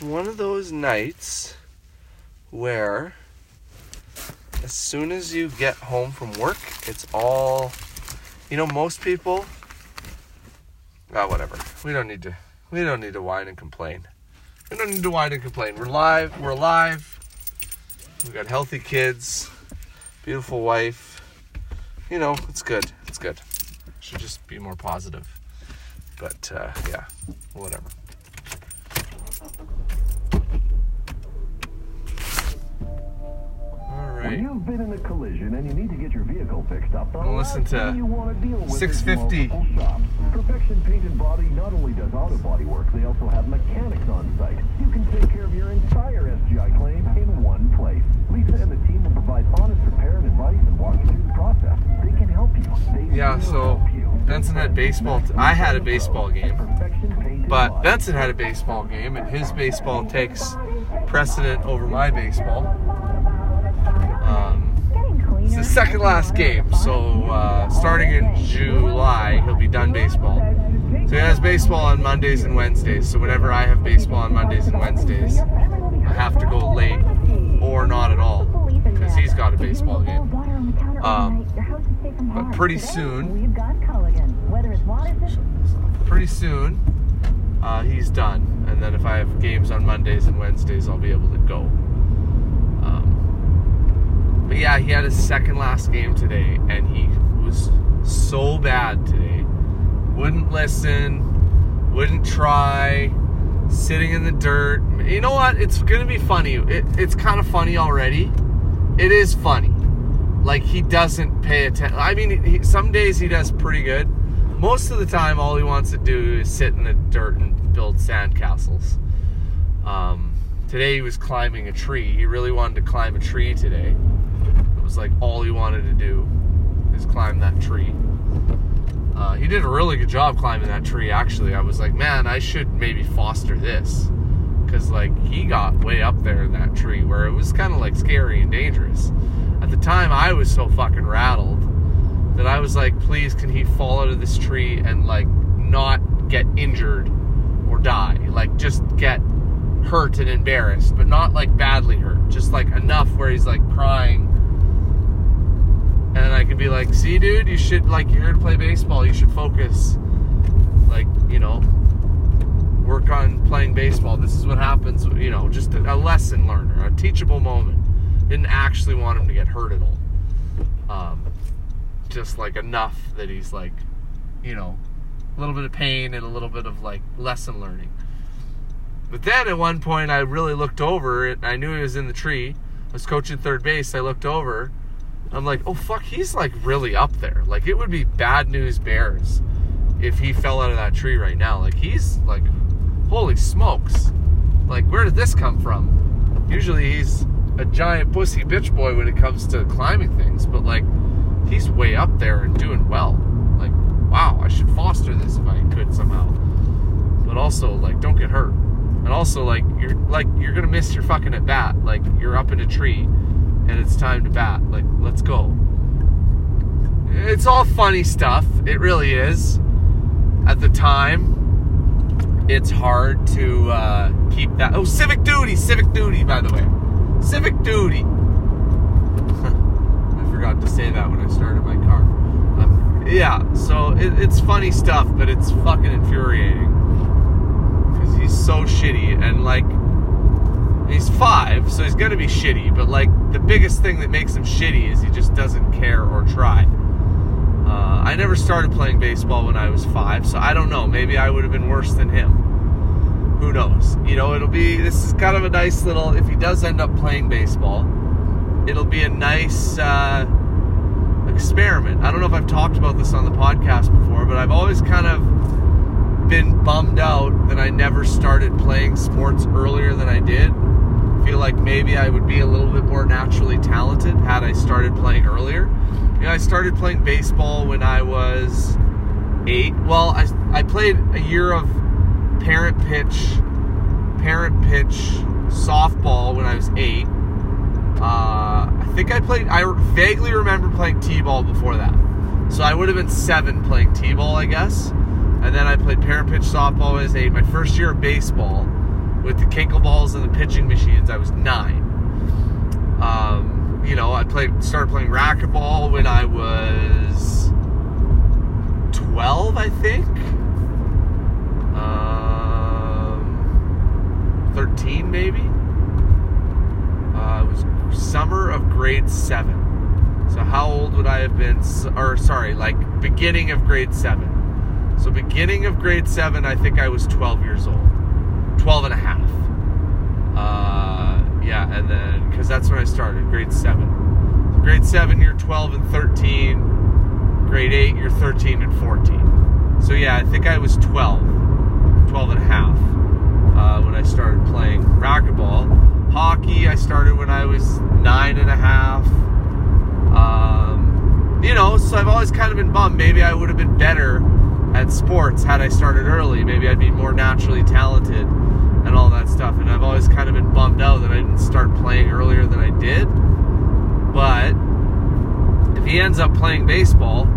one of those nights where as soon as you get home from work, it's all you know, most people ah whatever. We don't need to we don't need to whine and complain. We don't need to whine and complain. We're live, we're alive. We got healthy kids, beautiful wife. You know, it's good. It's good. Should just be more positive. But uh, yeah, whatever. Right. you've been in a collision and you need to get your vehicle fixed up, Well, listen to thing you want to deal with 650. multiple shops. Perfection Paint and Body not only does auto body work, they also have mechanics on site. You can take care of your entire SGI claim in one place. Lisa and the team will provide honest repair and advice and walk you through the process. They can help you. They Yeah, so you. Benson had baseball. T- I had a baseball game, Perfection Paint and but Benson had a baseball game, and his baseball takes precedent over my baseball. Um, it's the second last game, so uh, starting in July, he'll be done baseball. So he has baseball on Mondays and Wednesdays. So whenever I have baseball on Mondays and Wednesdays, I have to go late or not at all because he's got a baseball game. Um, but pretty soon, pretty soon, uh, he's done. And then if I have games on Mondays and Wednesdays, I'll be able to go. But yeah, he had his second last game today, and he was so bad today. Wouldn't listen, wouldn't try, sitting in the dirt. You know what? It's gonna be funny. It, it's kind of funny already. It is funny. Like he doesn't pay attention. I mean, he, some days he does pretty good. Most of the time, all he wants to do is sit in the dirt and build sandcastles. Um, today he was climbing a tree. He really wanted to climb a tree today. Was like all he wanted to do is climb that tree. Uh, he did a really good job climbing that tree. Actually, I was like, man, I should maybe foster this because like he got way up there in that tree where it was kind of like scary and dangerous. At the time, I was so fucking rattled that I was like, please, can he fall out of this tree and like not get injured or die? Like just get hurt and embarrassed, but not like badly hurt. Just like enough where he's like crying. And I could be like, see, dude, you should like you're here to play baseball. You should focus. Like, you know, work on playing baseball. This is what happens, you know, just a, a lesson learner, a teachable moment. Didn't actually want him to get hurt at all. Um, just like enough that he's like, you know, a little bit of pain and a little bit of like lesson learning. But then at one point, I really looked over I knew he was in the tree. I was coaching third base. I looked over. I'm like, oh fuck, he's like really up there. Like it would be bad news bears if he fell out of that tree right now. Like he's like, holy smokes! Like where did this come from? Usually he's a giant pussy bitch boy when it comes to climbing things, but like he's way up there and doing well. Like wow, I should foster this if I could somehow. But also like don't get hurt. And also like you're like you're gonna miss your fucking at bat. Like you're up in a tree and it's time to bat. Like let's go. It's all funny stuff. It really is. At the time, it's hard to uh, keep that. Oh, civic doody, civic doody, by the way. Civic Doody. I forgot to say that when I started my car. Um, yeah, so it, it's funny stuff, but it's fucking infuriating. Because he's so shitty, and like, he's five, so he's gonna be shitty, but like, the biggest thing that makes him shitty is he just doesn't care or try. Uh, I never started playing baseball when I was five, so I don't know. Maybe I would have been worse than him. Who knows? You know, it'll be. This is kind of a nice little. If he does end up playing baseball, it'll be a nice uh, experiment. I don't know if I've talked about this on the podcast before, but I've always kind of been bummed out that I never started playing sports earlier than I did. Feel like maybe I would be a little bit more naturally talented had I started playing earlier. You know, I started playing baseball when I was eight. Well, I, I played a year of parent pitch, parent pitch softball when I was eight. Uh, I think I played. I vaguely remember playing t-ball before that, so I would have been seven playing t-ball, I guess. And then I played parent pitch softball was eight. My first year of baseball with the kinkle balls and the pitching machines, I was nine. Um, you know, I played started playing racquetball when I was 12, I think. Um, 13, maybe. Uh, it was summer of grade seven. So how old would I have been? Or sorry, like beginning of grade seven. So beginning of grade seven, I think I was 12 years old. 12 and a half. Uh, yeah, and then, because that's when I started, grade seven. Grade seven, you're 12 and 13. Grade eight, you're 13 and 14. So yeah, I think I was 12, 12 and a half uh, when I started playing racquetball. Hockey, I started when I was nine and a half. Um, you know, so I've always kind of been bummed. Maybe I would have been better at sports had I started early. Maybe I'd be more naturally talented and all that stuff. And I've always kind of been bummed out that I didn't start playing earlier than I did. But if he ends up playing baseball,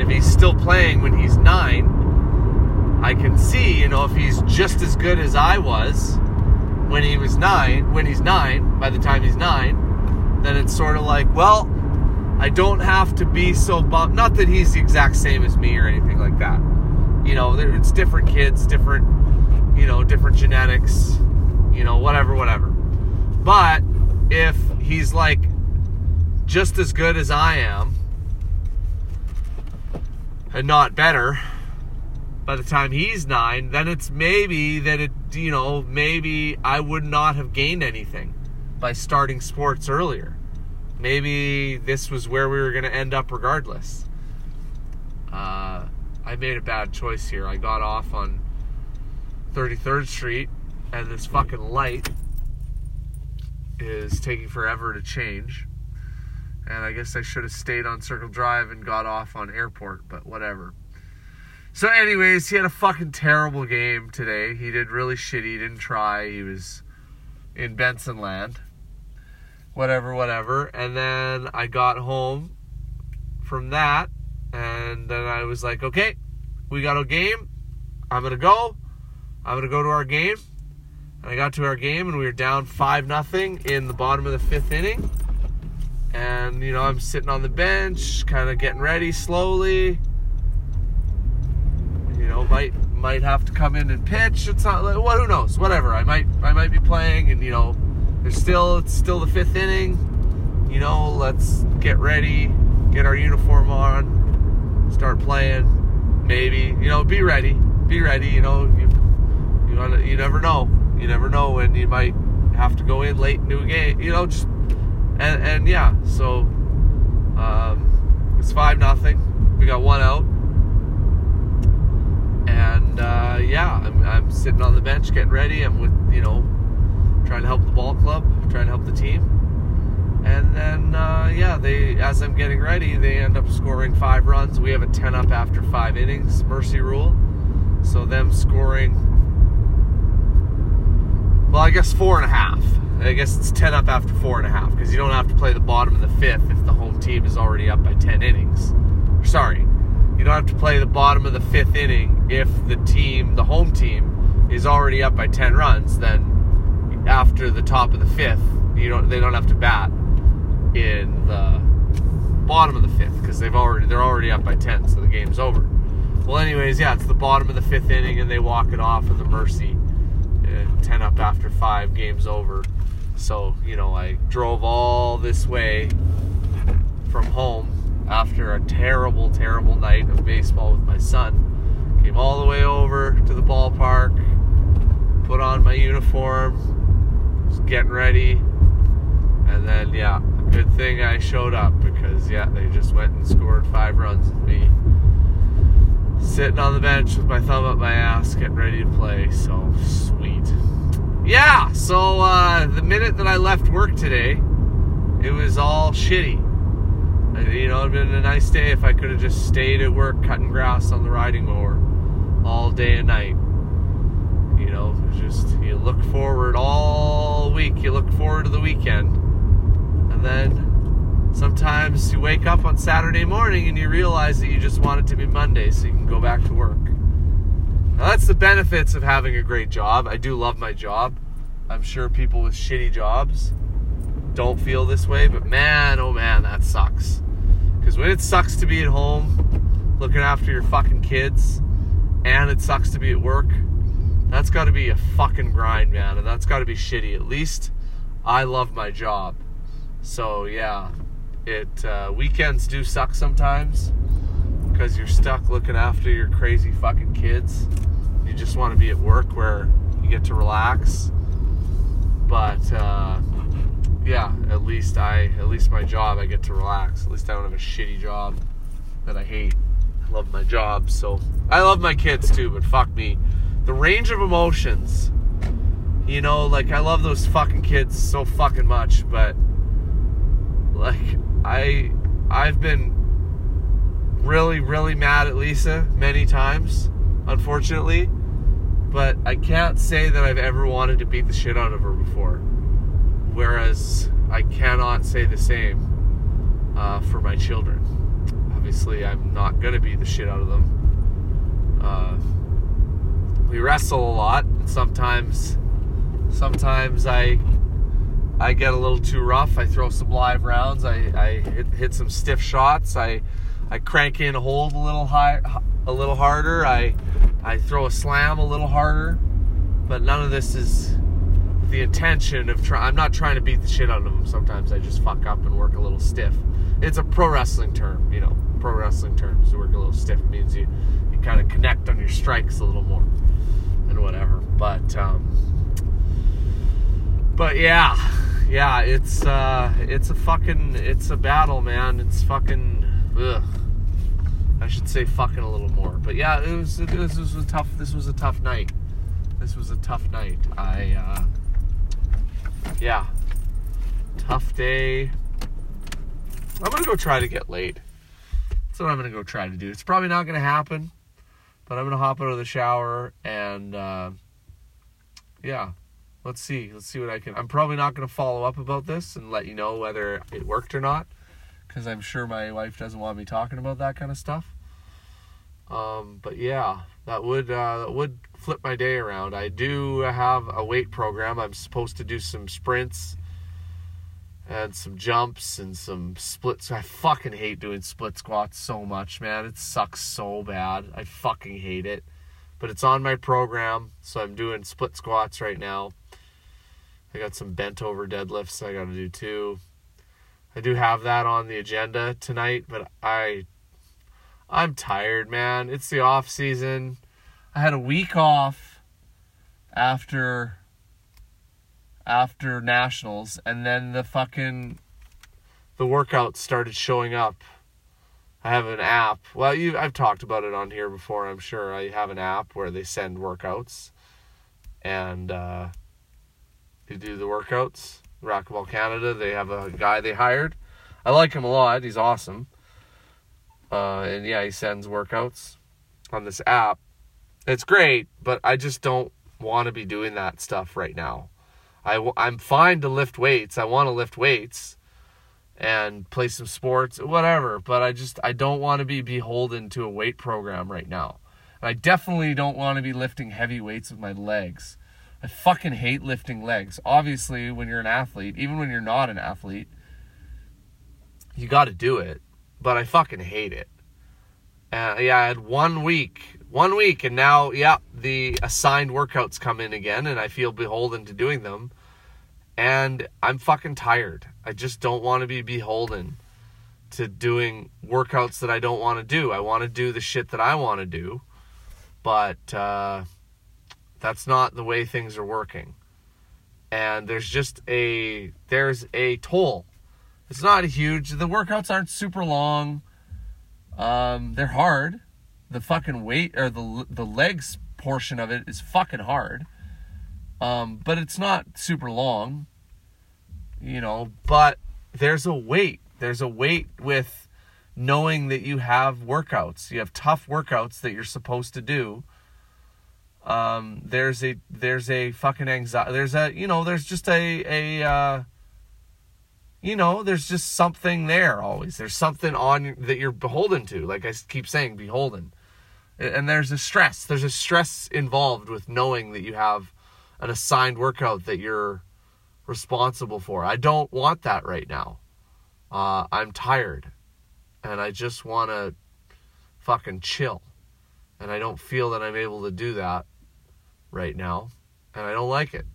if he's still playing when he's nine, I can see, you know, if he's just as good as I was when he was nine, when he's nine, by the time he's nine, then it's sort of like, well, I don't have to be so bummed. Not that he's the exact same as me or anything like that. You know, it's different kids, different, you know, different genetics, you know, whatever, whatever. But if he's like just as good as I am and not better by the time he's nine, then it's maybe that it, you know, maybe I would not have gained anything by starting sports earlier. Maybe this was where we were going to end up regardless. Uh, I made a bad choice here. I got off on 33rd Street, and this fucking light is taking forever to change. And I guess I should have stayed on Circle Drive and got off on Airport, but whatever. So, anyways, he had a fucking terrible game today. He did really shitty. He didn't try. He was in Benson Land. Whatever, whatever. And then I got home from that, and then I was like, okay, we got a game. I'm gonna go. I'm gonna go to our game. And I got to our game, and we were down five nothing in the bottom of the fifth inning. And you know, I'm sitting on the bench, kind of getting ready slowly. You know might might have to come in and pitch. It's not like well who knows? Whatever. I might i might be playing and you know there's still it's still the fifth inning. You know let's get ready get our uniform on start playing. Maybe you know be ready. Be ready you know you, you never know you never know when you might have to go in late a game you know just and and yeah so um it's five nothing we got one out and uh, yeah, I'm, I'm sitting on the bench getting ready. I'm with, you know, trying to help the ball club, trying to help the team. And then, uh, yeah, they as I'm getting ready, they end up scoring five runs. We have a 10 up after five innings, mercy rule. So them scoring, well, I guess four and a half. I guess it's 10 up after four and a half because you don't have to play the bottom of the fifth if the home team is already up by 10 innings. Sorry, you don't have to play the bottom of the fifth inning if the team, the home team, is already up by 10 runs. Then after the top of the fifth, you don't they don't have to bat in the bottom of the fifth because they've already they're already up by 10, so the game's over. Well, anyways, yeah, it's the bottom of the fifth inning, and they walk it off in the mercy. Uh, 10 up after five, game's over. So, you know, I drove all this way from home after a terrible, terrible night of baseball with my son. Came all the way over to the ballpark, put on my uniform, was getting ready, and then, yeah, good thing I showed up because, yeah, they just went and scored five runs with me. Sitting on the bench with my thumb up my ass, getting ready to play, so sweet. Yeah, so uh, the minute that I left work today, it was all shitty. Uh, You know, it'd been a nice day if I could have just stayed at work cutting grass on the riding mower all day and night. You know, just you look forward all week. You look forward to the weekend, and then sometimes you wake up on Saturday morning and you realize that you just want it to be Monday so you can go back to work. Now, that's the benefits of having a great job. I do love my job. I'm sure people with shitty jobs don't feel this way, but man, oh man, that sucks. Because when it sucks to be at home looking after your fucking kids and it sucks to be at work, that's got to be a fucking grind, man. And that's got to be shitty. At least I love my job. So, yeah, it uh, weekends do suck sometimes because you're stuck looking after your crazy fucking kids. You just want to be at work where you get to relax. But, uh, yeah, at least I, at least my job, I get to relax. At least I don't have a shitty job that I hate. I love my job, so I love my kids too. But fuck me, the range of emotions. You know, like I love those fucking kids so fucking much, but like I, I've been really, really mad at Lisa many times, unfortunately. But I can't say that I've ever wanted to beat the shit out of her before whereas I cannot say the same uh, for my children. Obviously, I'm not gonna beat the shit out of them. Uh, we wrestle a lot, and sometimes, sometimes I, I get a little too rough. I throw some live rounds. I, I hit, hit some stiff shots. I, I crank in a hold a little high, a little harder. I, I throw a slam a little harder. But none of this is the intention of trying. I'm not trying to beat the shit out of them. Sometimes I just fuck up and work a little stiff. It's a pro wrestling term, you know. Pro wrestling terms. Work a little stiff means you you kind of connect on your strikes a little more and whatever. But um, but yeah, yeah. It's uh, it's a fucking it's a battle, man. It's fucking. Ugh. I should say fucking a little more. But yeah, it was this was a tough. This was a tough night. This was a tough night. I. Uh, yeah, tough day. I'm gonna go try to get laid. That's what I'm gonna go try to do. It's probably not gonna happen, but I'm gonna hop out of the shower and uh, yeah, let's see. Let's see what I can. I'm probably not gonna follow up about this and let you know whether it worked or not, because I'm sure my wife doesn't want me talking about that kind of stuff. Um, but yeah, that would uh, that would flip my day around. I do have a weight program. I'm supposed to do some sprints and some jumps and some splits. I fucking hate doing split squats so much, man. It sucks so bad. I fucking hate it. But it's on my program, so I'm doing split squats right now. I got some bent over deadlifts I got to do too. I do have that on the agenda tonight, but I I'm tired, man. It's the off season. I had a week off after after nationals and then the fucking the workouts started showing up. I have an app. Well, you I've talked about it on here before, I'm sure. I have an app where they send workouts and uh do the workouts. Racquetball Canada, they have a guy they hired. I like him a lot. He's awesome. Uh, and yeah, he sends workouts on this app. It's great, but I just don't want to be doing that stuff right now. I, I'm fine to lift weights. I want to lift weights and play some sports, whatever, but I just I don't want to be beholden to a weight program right now. And I definitely don't want to be lifting heavy weights with my legs. I fucking hate lifting legs. Obviously, when you're an athlete, even when you're not an athlete, you got to do it, but I fucking hate it. Uh, yeah, I had one week, one week, and now, yeah, the assigned workouts come in again, and I feel beholden to doing them. And I'm fucking tired. I just don't want to be beholden to doing workouts that I don't want to do. I want to do the shit that I want to do, but uh, that's not the way things are working. And there's just a there's a toll. It's not huge. The workouts aren't super long um, they're hard. The fucking weight or the the legs portion of it is fucking hard. Um, but it's not super long. You know, but there's a weight. There's a weight with knowing that you have workouts. You have tough workouts that you're supposed to do. Um, there's a there's a fucking anxiety. There's a you know there's just a a uh, you know, there's just something there always. There's something on that you're beholden to. Like I keep saying, beholden. and there's a stress. There's a stress involved with knowing that you have an assigned workout that you're responsible for. I don't want that right now. Uh, I'm tired, and I just want to fucking chill, and I don't feel that I'm able to do that right now, and I don't like it.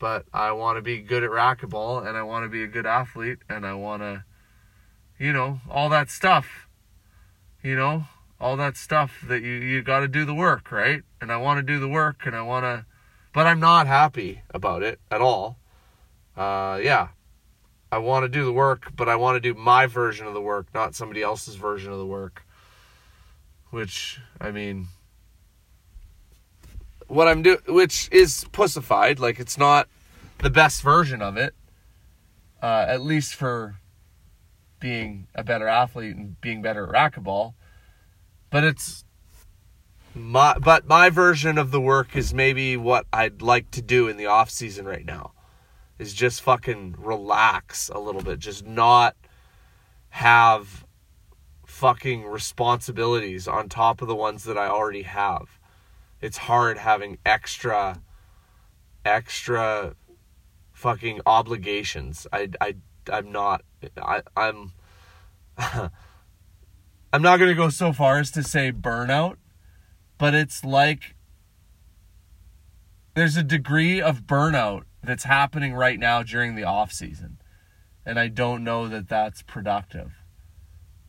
But I want to be good at racquetball, and I want to be a good athlete, and I want to, you know, all that stuff. You know, all that stuff that you you got to do the work, right? And I want to do the work, and I want to, but I'm not happy about it at all. Uh, yeah, I want to do the work, but I want to do my version of the work, not somebody else's version of the work. Which I mean, what I'm doing, which is pussified, like it's not the best version of it. Uh, at least for being a better athlete and being better at racquetball but it's my but my version of the work is maybe what I'd like to do in the off season right now is just fucking relax a little bit just not have fucking responsibilities on top of the ones that I already have it's hard having extra extra fucking obligations I I I'm not I I'm I'm not going to go so far as to say burnout, but it's like there's a degree of burnout that's happening right now during the off season. And I don't know that that's productive.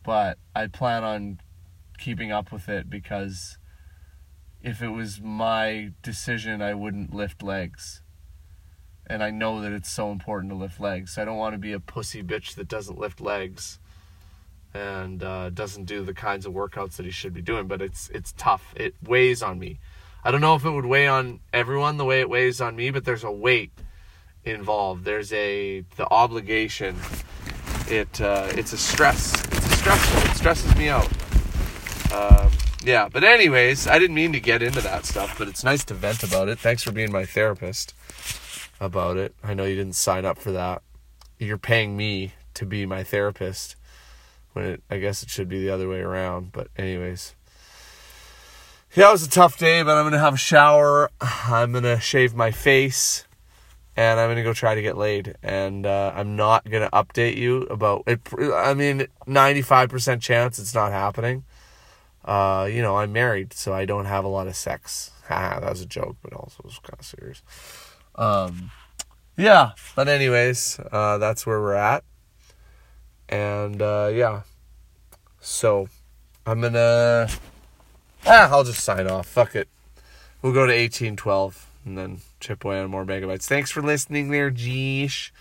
But I plan on keeping up with it because if it was my decision, I wouldn't lift legs. And I know that it's so important to lift legs. I don't want to be a pussy bitch that doesn't lift legs and uh, doesn't do the kinds of workouts that he should be doing. But it's it's tough. It weighs on me. I don't know if it would weigh on everyone the way it weighs on me, but there's a weight involved. There's a the obligation. It uh, it's a stress. It's a stress. It stresses me out. Um, yeah, but anyways, I didn't mean to get into that stuff, but it's nice to vent about it. Thanks for being my therapist about it. I know you didn't sign up for that. You're paying me to be my therapist when it, I guess it should be the other way around. But anyways, yeah, it was a tough day. But I'm gonna have a shower. I'm gonna shave my face, and I'm gonna go try to get laid. And uh, I'm not gonna update you about it. I mean, 95% chance it's not happening. Uh, you know, I'm married, so I don't have a lot of sex. that was a joke, but also was kind of serious. Um, yeah, but anyways, uh, that's where we're at. And uh, yeah. So I'm gonna ah, I'll just sign off. Fuck it. We'll go to 1812 and then chip away on more megabytes. Thanks for listening there, Jeesh.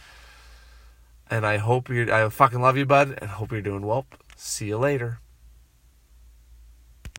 And I hope you're I fucking love you, bud, and hope you're doing well. See you later.